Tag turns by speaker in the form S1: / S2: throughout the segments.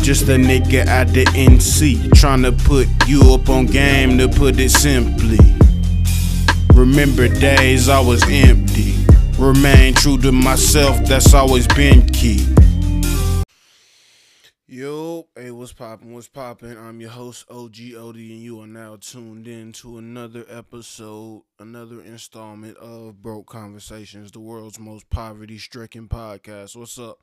S1: Just a nigga at the NC, trying to put you up on game to put it simply. Remember days I was empty. Remain true to myself, that's always been key. Yo, hey, what's poppin'? What's poppin'? I'm your host, OG OD, and you are now tuned in to another episode, another installment of Broke Conversations, the world's most poverty stricken podcast. What's up?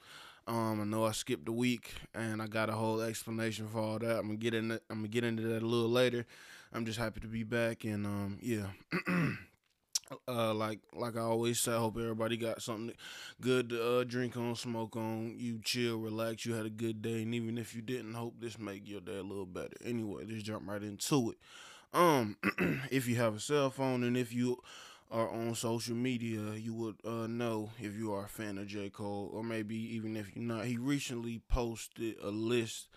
S1: Um, I know I skipped a week, and I got a whole explanation for all that. I'm gonna get in. I'm gonna get into that a little later. I'm just happy to be back, and um, yeah. uh, like like I always say, I hope everybody got something good to uh, drink on, smoke on. You chill, relax. You had a good day, and even if you didn't, hope this make your day a little better. Anyway, let's jump right into it. Um, if you have a cell phone, and if you are on social media, you would uh, know if you are a fan of J. Cole, or maybe even if you're not. He recently posted a list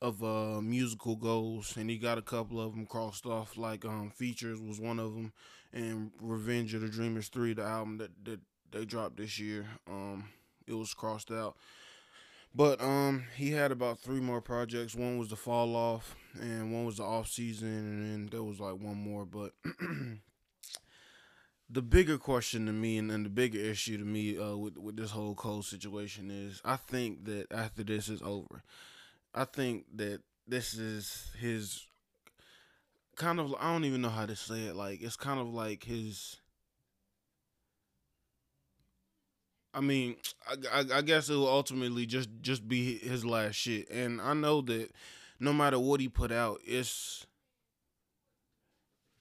S1: of uh, musical goals, and he got a couple of them crossed off. Like um, features was one of them, and Revenge of the Dreamers three, the album that that they dropped this year. Um, it was crossed out. But um, he had about three more projects. One was the fall off, and one was the off season, and then there was like one more. But the bigger question to me and, and the bigger issue to me uh, with with this whole Cole situation is I think that after this is over, I think that this is his kind of I don't even know how to say it like it's kind of like his I mean, I, I, I guess it will ultimately just just be his last shit, and I know that no matter what he put out, it's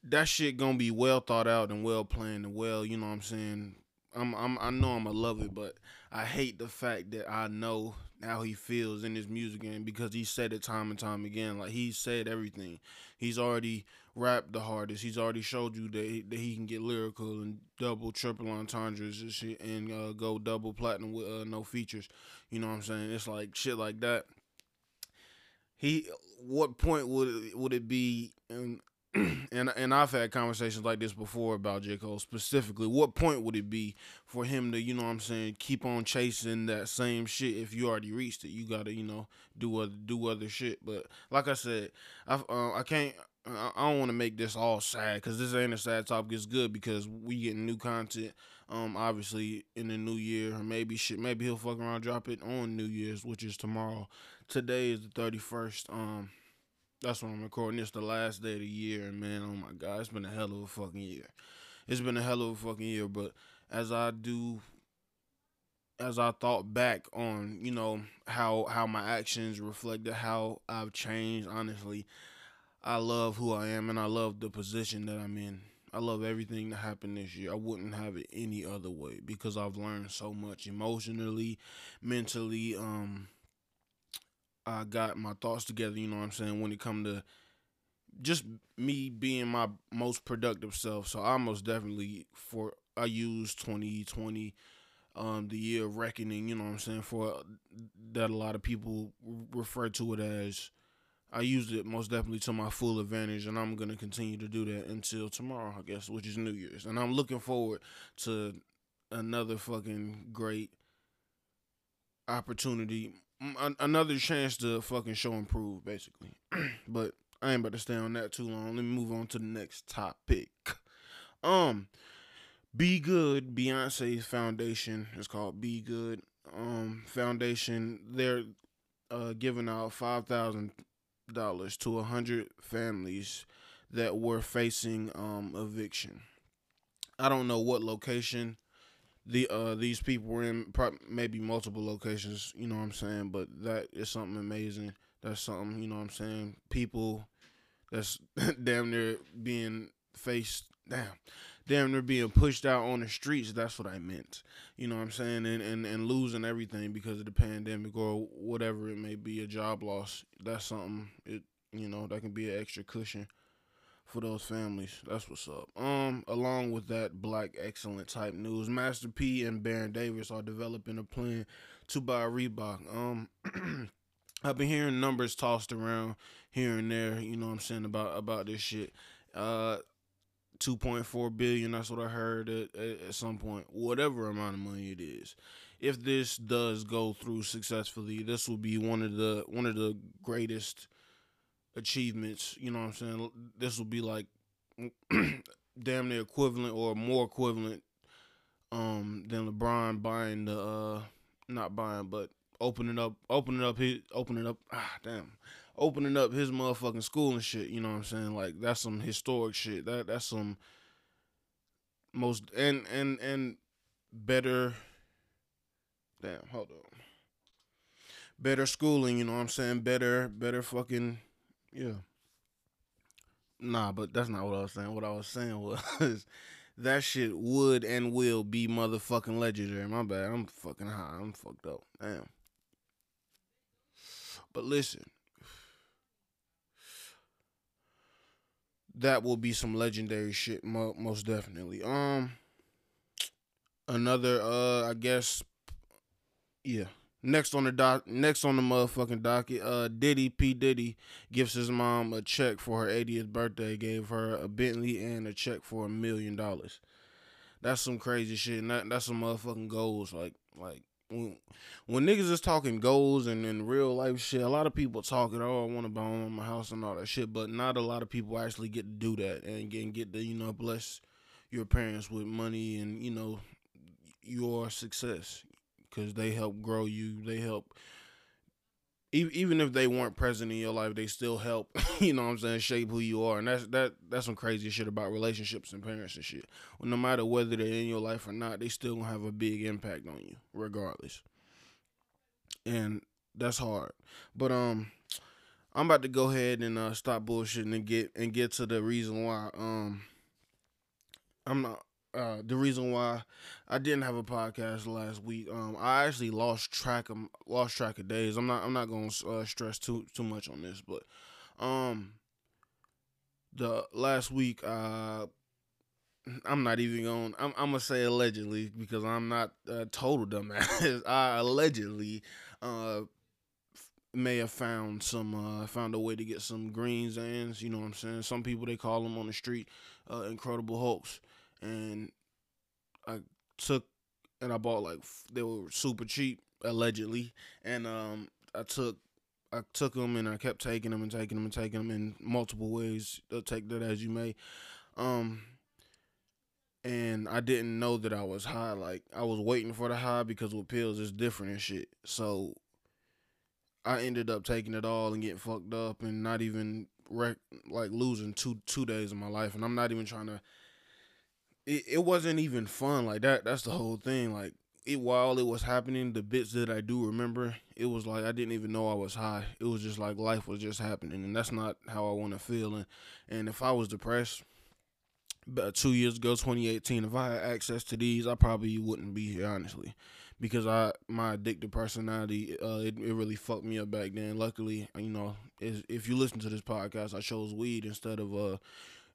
S1: that shit gonna be well thought out and well planned and well, you know what I'm saying. I'm, I'm I know I'm gonna love it, but I hate the fact that I know how he feels in his music game because he said it time and time again. Like he said everything. He's already rapped the hardest. He's already showed you that he, that he can get lyrical and double, triple entendres and shit, and uh, go double platinum with uh, no features. You know what I'm saying? It's like shit like that. He, what point would it, would it be? And and and I've had conversations like this before about J. Cole specifically. What point would it be for him to, you know what I'm saying, keep on chasing that same shit if you already reached it? You gotta, you know, do other do other shit. But like I said, I uh, I can't I don't want to make this all sad because this ain't a sad topic. It's good because we getting new content. Um, obviously in the new year, maybe shit. Maybe he'll fuck around, drop it on New Year's, which is tomorrow. Today is the thirty first. Um, that's when I'm recording. It's the last day of the year, and man, oh my god, it's been a hell of a fucking year. It's been a hell of a fucking year. But as I do, as I thought back on, you know how how my actions reflected how I've changed. Honestly, I love who I am, and I love the position that I'm in. I love everything that happened this year. I wouldn't have it any other way because I've learned so much emotionally, mentally, um, I got my thoughts together, you know what I'm saying, when it come to just me being my most productive self. So I most definitely for I use 2020 um the year of reckoning, you know what I'm saying, for that a lot of people refer to it as I used it most definitely to my full advantage, and I'm gonna continue to do that until tomorrow, I guess, which is New Year's, and I'm looking forward to another fucking great opportunity another chance to fucking show improve, basically. but I ain't about to stay on that too long. Let me move on to the next topic. Um, BeyGOOD, Beyonce's foundation is called BeyGOOD. Um, foundation. They're uh giving out five thousand dollars to a hundred families that were facing um eviction. I don't know what location the uh these people were in maybe multiple locations, you know what I'm saying, but that is something amazing. That's something, you know what I'm saying, people that's damn near being faced damn damn near being pushed out on the streets, that's what I meant. You know what I'm saying? And and, and losing everything because of the pandemic or whatever it may be, a job loss. That's something it you know, that can be an extra cushion for those families. That's what's up. Um, along with that black excellent type news, Master P and Baron Davis are developing a plan to buy Reebok. Um, I've been hearing numbers tossed around here and there. You know what I'm saying about about this shit. Uh, 2.4 billion. That's what I heard at, at, some point. Whatever amount of money it is, if this does go through successfully, this will be one of the one of the greatest achievements. You know what I'm saying? This will be like damn near equivalent or more equivalent um than LeBron buying the uh not buying but opening up opening up his opening up ah damn opening up his motherfucking school and shit, you know what I'm saying? Like that's some historic shit. That that's some most and and and better damn, hold on. Better schooling, you know what I'm saying? Better better fucking yeah. Nah, but that's not what I was saying. What I was saying was that shit would and will be motherfucking legendary. My bad. I'm fucking high. I'm fucked up. Damn. But listen, that will be some legendary shit, mo- most definitely. Um, another, uh, I guess, yeah. Next on the doc, next on the motherfucking docket, uh, Diddy P Diddy gives his mom a check for her 80th birthday, gave her a Bentley and a check for a million dollars. That's some crazy shit. And that, that's some motherfucking goals. Like, like when, when niggas is talking goals and in real life shit, a lot of people talking, oh, I want to buy my house and all that shit, but not a lot of people actually get to do that and get, and get to, you know, bless your parents with money and, you know, your success because they help grow you. They help, even if they weren't present in your life, they still help. you know what I'm saying? Shape who you are, and that's that. That's some crazy shit about relationships and parents and shit. Well, no matter whether they're in your life or not, they still gonna have a big impact on you, regardless. And that's hard. But um, I'm about to go ahead and uh, stop bullshitting and get and get to the reason why um I'm not uh, the reason why I didn't have a podcast last week. Um, I actually lost track of lost track of days. I'm not I'm not gonna uh, stress too too much on this, but um, the last week uh, I'm not even going. I'm, I'm gonna say allegedly because I'm not a total dumbass. I allegedly uh may have found some uh found a way to get some greens and you know what I'm saying. Some people they call them on the street uh, incredible hulks and I took and I bought like they were super cheap allegedly, and um I took I took them and I kept taking them and taking them and taking them in multiple ways. take that as you may. Um, and I didn't know that I was high. Like I was waiting for the high because with pills it's different and shit. So I ended up taking it all and getting fucked up and not even rec- like losing two two days of my life. And I'm not even trying to it, it wasn't even fun like that. That's the whole thing. Like it while it was happening, the bits that I do remember, it was like I didn't even know I was high. It was just like life was just happening, and that's not how I want to feel. And and if I was depressed, about two years ago, 2018, if I had access to these, I probably wouldn't be here, honestly, because I my addictive personality, uh, it, it really fucked me up back then. Luckily, you know, if you listen to this podcast, I chose weed instead of uh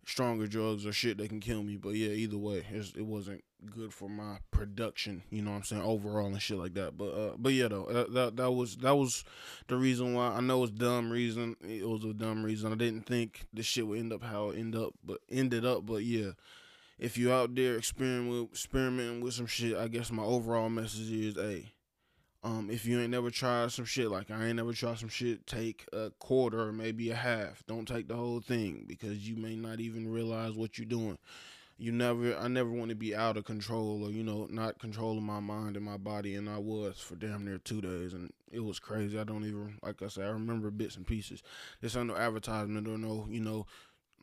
S1: stronger drugs or shit that can kill me. But yeah, either way, it wasn't good for my production. You know what I'm saying overall and shit like that. But uh, but yeah though that, that that was that was the reason why I know it's dumb reason. It was a dumb reason. I didn't think this shit would end up how it ended up, but ended up. But yeah. If you out there experimenting with, experimenting with some shit, I guess my overall message is, hey, um, if you ain't never tried some shit, like I ain't never tried some shit, take a quarter or maybe a half. Don't take the whole thing because you may not even realize what you're doing. You never, I never want to be out of control or you know not controlling my mind and my body, and I was for damn near two days, and it was crazy. I don't even, like I said, I remember bits and pieces. This ain't no advertisement or no, you know,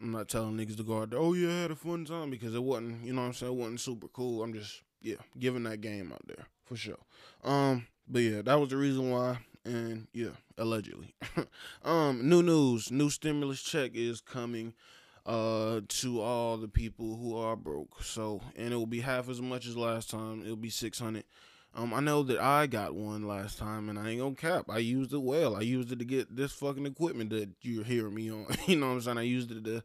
S1: I'm not telling niggas to go out there. Oh yeah, I had a fun time because it wasn't, you know what I'm saying, it wasn't super cool. I'm just, yeah, giving that game out there for sure. Um. But yeah, that was the reason why. And yeah, allegedly. um, new news, new stimulus check is coming uh to all the people who are broke. So and it will be half as much as last time. It'll be six hundred. Um, I know that I got one last time, and I ain't gonna cap. I used it well. I used it to get this fucking equipment that you're hearing me on. you know what I'm saying? I used it to,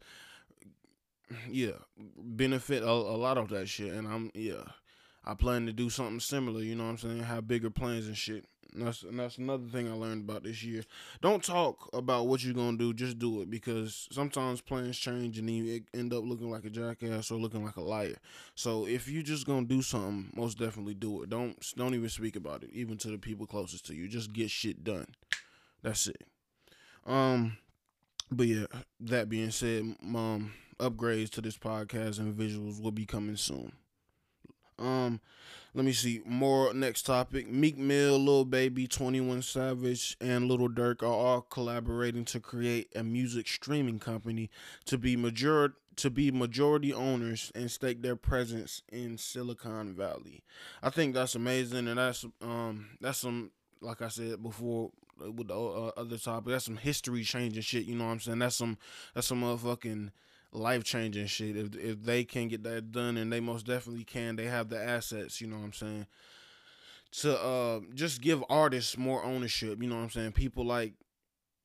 S1: yeah, benefit a, a lot of that shit. And I'm, yeah, I plan to do something similar, you know what I'm saying? Have bigger plans and shit. And that's and that's another thing I learned about this year. Don't talk about what you're gonna do, just do it because sometimes plans change and you end up looking like a jackass or looking like a liar. So if you're just gonna do something, most definitely do it. Don't don't even speak about it, even to the people closest to you. Just get shit done. That's it. Um, but yeah, that being said, um, upgrades to this podcast and visuals will be coming soon. Um, let me see more next topic. Meek Mill, Lil Baby, Twenty One Savage, and Lil Durk are all collaborating to create a music streaming company to be major to be majority owners and stake their presence in Silicon Valley. I think that's amazing, and that's um that's some like I said before with the uh, other topic. That's some history changing shit. You know what I'm saying? That's some that's some motherfucking life changing shit. If if they can get that done, and they most definitely can, they have the assets. You know what I'm saying? To uh, just give artists more ownership. You know what I'm saying? People like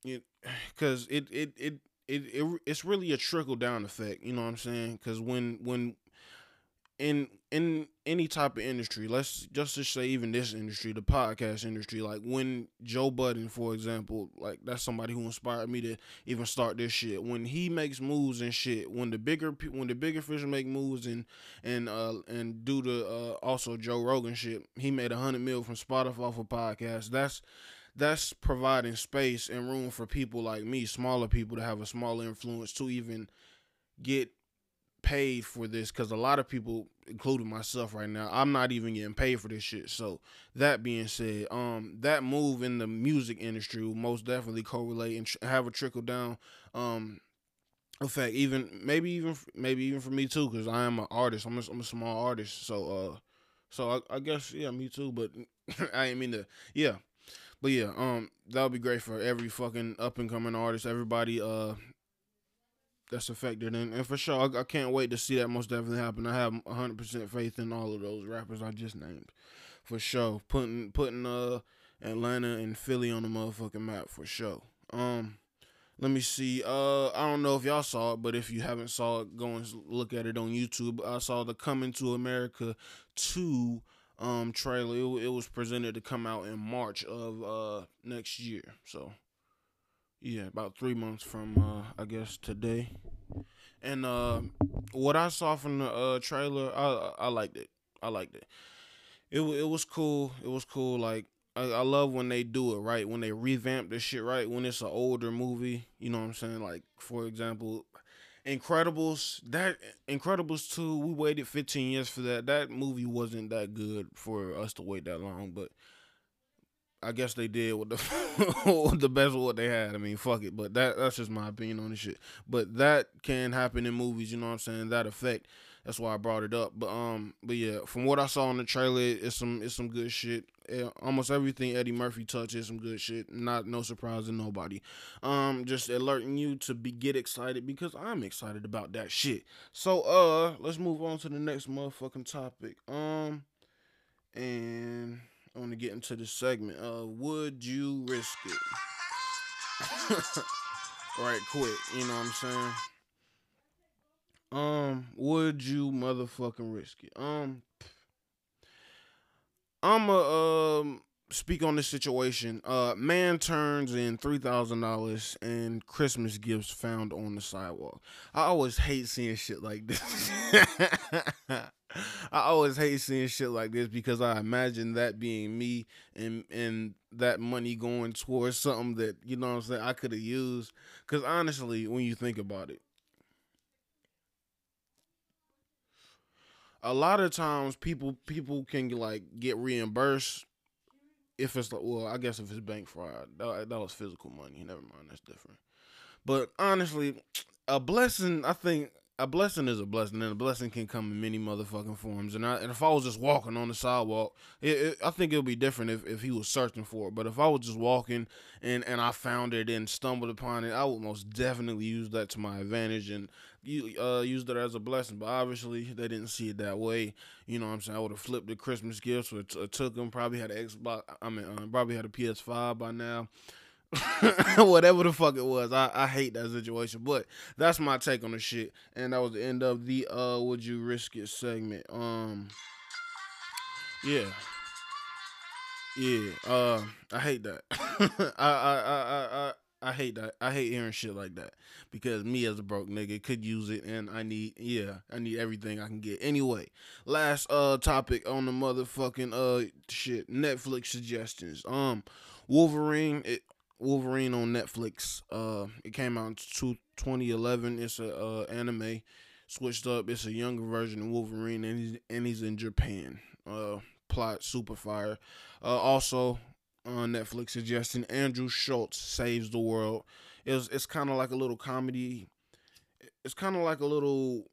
S1: it, because it it it. It, it it's really a trickle down effect, you know what I'm saying? Because when when in in any type of industry, let's just to say even this industry, the podcast industry, like when Joe Budden, for example, like that's somebody who inspired me to even start this shit. When he makes moves and shit, when the bigger when the bigger fish make moves and and uh and do the uh also Joe Rogan shit, he made a hundred mil from Spotify for podcasts. That's that's providing space and room for people like me, smaller people, to have a smaller influence to even get paid for this because a lot of people, including myself right now, I'm not even getting paid for this shit. So that being said, um, that move in the music industry will most definitely correlate and tr- have a trickle down, um, effect. Even maybe even maybe even for me too, because I am an artist. I'm a, I'm a small artist. So uh, so I, I guess yeah, me too. But I ain't mean to yeah. But yeah, um, that would be great for every fucking up and coming artist, everybody uh that's affected. And, and for sure, I, I, can't wait to see that most definitely happen. I have 100% faith in all of those rappers I just named. For sure. Putting putting uh Atlanta and Philly on the motherfucking map for sure. Um let me see. Uh I don't know if y'all saw it, but if you haven't saw it, go and look at it on YouTube. I saw the Coming to America 2 um trailer. It, it was presented to come out in March of uh next year. So yeah, about three months from uh, I guess today. And uh, what I saw from the uh, trailer, I I liked it. I liked it. It it was cool. It was cool. Like I, I love when they do it right. When they revamp the shit right. When it's an older movie, you know what I'm saying? Like for example, Incredibles. That Incredibles two. We waited 15 years for that. That movie wasn't that good for us to wait that long, but I guess they did with the the best of what they had. I mean, fuck it, but that that's just my opinion on the shit. But that can happen in movies, you know what I'm saying? That effect. That's why I brought it up. But um, but yeah, from what I saw in the trailer, it's some it's some good shit. Yeah, almost everything Eddie Murphy touches is some good shit. Not no surprise to nobody. Um, just alerting you to be get excited because I'm excited about that shit. So uh, let's move on to the next motherfucking topic. Um, and I want to get into this segment. Uh, would you risk it? right quick, you know what I'm saying? Um, would you motherfucking risk it? Um, I'm a um speak on this situation. Uh, man turns in three thousand dollars and Christmas gifts found on the sidewalk. I always hate seeing shit like this. I always hate seeing shit like this because I imagine that being me and and that money going towards something that you know what I'm saying I could have used. Because honestly, when you think about it, a lot of times people people can like get reimbursed if it's like well I guess if it's bank fraud that, that was physical money never mind that's different but honestly a blessing I think a blessing is a blessing, and a blessing can come in many motherfucking forms. And, I, and if I was just walking on the sidewalk, it, it, I think it would be different if, if he was searching for it. But if I was just walking and, and I found it and stumbled upon it, I would most definitely use that to my advantage and uh, used it as a blessing. But obviously, they didn't see it that way. You know what I'm saying? I would have flipped the Christmas gifts or, t- or took them. Probably had an Xbox. I mean, uh, probably had a PS5 by now. whatever the fuck it was. I, I hate that situation. But that's my take on the shit. And that was the end of the uh would you risk it segment. Um Yeah. Yeah, uh, I hate that. I, I, I, I, I hate that. I hate hearing shit like that because me as a broke nigga could use it, and I need, yeah, I need everything I can get. Anyway, last uh topic on the motherfucking uh shit Netflix suggestions. Um, Wolverine, it, Wolverine on Netflix. Uh, it came out in 2011. It's a uh anime switched up. It's a younger version of Wolverine, and he's and he's in Japan. Uh, plot super fire. Uh, also on Netflix suggesting Andrew Schulz saves the world. It's it's kind of like a little comedy. It's kind of like a little.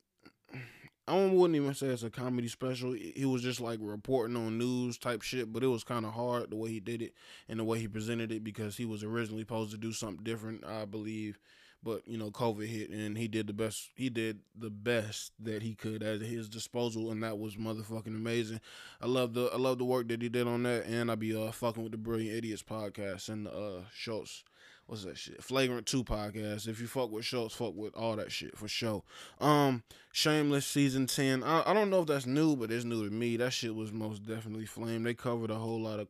S1: I wouldn't even say it's a comedy special. He was just like reporting on news type shit, but it was kind of hard the way he did it and the way he presented it because he was originally supposed to do something different, I believe. But you know covid hit and he did the best he did the best that he could at his disposal and that was motherfucking amazing. I love the i love the work that he did on that and i be uh fucking with the brilliant idiots podcast and the uh schulz what's that shit? Flagrant 2 podcast. If you fuck with schulz fuck with all that shit for sure. Um shameless season 10 I, I don't know if that's new but it's new to me. That shit was most definitely flame. They covered a whole lot of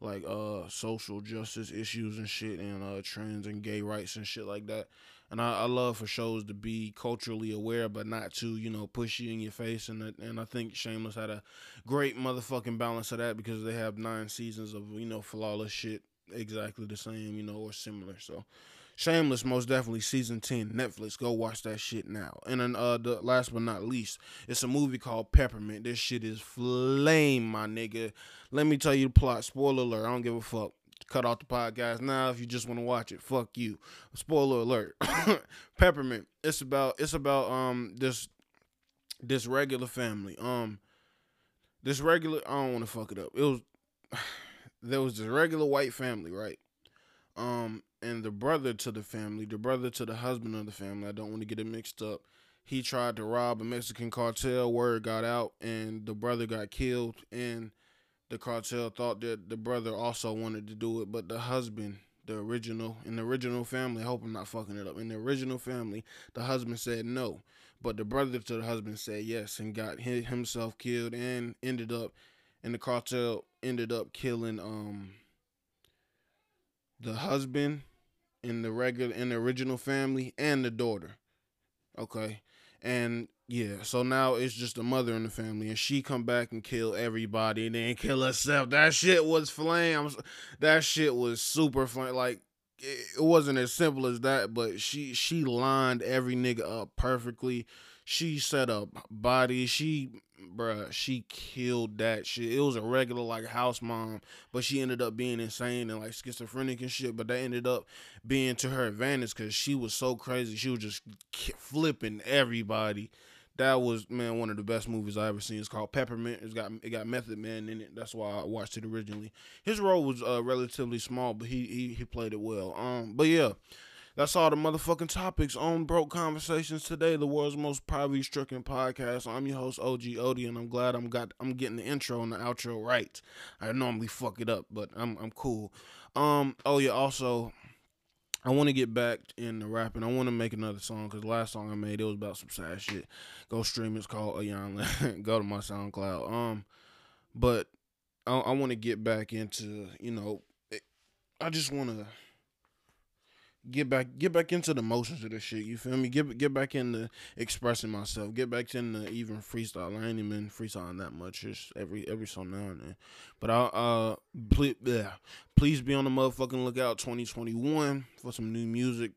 S1: like uh social justice issues and shit and uh trans and gay rights and shit like that. And I, I, love for shows to be culturally aware, but not to you know push you in your face. And and I think Shameless had a great motherfucking balance of that because they have nine seasons of you know flawless shit, exactly the same, you know, or similar. So. Shameless, most definitely season ten. Netflix, go watch that shit now. And then, uh, the last but not least, it's a movie called Peppermint. This shit is flame, my nigga. Let me tell you the plot. Spoiler alert. I don't give a fuck cut off the podcast now if you just want to watch it. Fuck you. Spoiler alert. Peppermint. It's about it's about um this this regular family. Um this regular I don't want to fuck it up. It was there was this regular white family, right? Um and the brother to the family, the brother to the husband of the family, I don't want to get it mixed up. He tried to rob a Mexican cartel, word got out and the brother got killed and the cartel thought that the brother also wanted to do it, but the husband, the original, in the original family, I hope I'm not fucking it up. In the original family, the husband said no, but the brother to the husband said yes and got himself killed and ended up, and the cartel ended up killing um the husband in the regular in the original family and the daughter. Okay. And yeah, so now it's just the mother in the family, and she come back and kill everybody, and then kill herself. That shit was flame. That shit was super flame. Like it wasn't as simple as that, but she she lined every nigga up perfectly. She set up bodies. She bruh, she killed that shit. It was a regular like house mom, but she ended up being insane and like schizophrenic and shit. But that ended up being to her advantage because she was so crazy. She was just flipping everybody that was man one of the best movies I ever seen. It's called Peppermint. It's got it got Method Man in it. That's why I watched it originally. His role was uh, relatively small, but he, he he played it well. Um, but yeah, that's all the motherfucking topics on Broke Conversations today. The world's most poverty-stricken podcast. I'm your host OG Odie, and I'm glad I'm got I'm getting the intro and the outro right. I normally fuck it up, but I'm I'm cool. Um, oh yeah, also I want to get back in the rapping. I want to make another song because the last song I made it was about some sad shit. Go stream. It's called Ayan. Go to my SoundCloud. Um, but I, I want to get back into you know, I just want to get back get back into the motions of the shit. You feel me? Get get back into expressing myself. Get back into even freestyle. I ain't even freestyling that much. Just every every so now and then. But I uh please yeah, please be on the motherfucking lookout 2021 for some new music.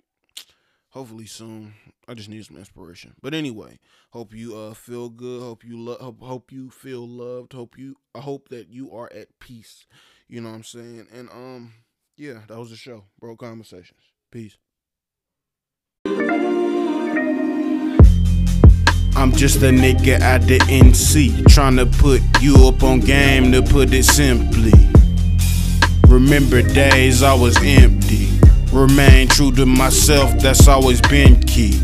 S1: Hopefully soon. I just need some inspiration. But anyway, hope you uh feel good. Hope you love. Hope, hope you feel loved. Hope you. I hope that you are at peace. You know what I'm saying? And um, yeah, that was the show. Bro, conversations. Peace. I'm just a nigga at the NC, trying to put you up on game to put it simply. Remember days I was empty. Remain true to myself, that's always been key.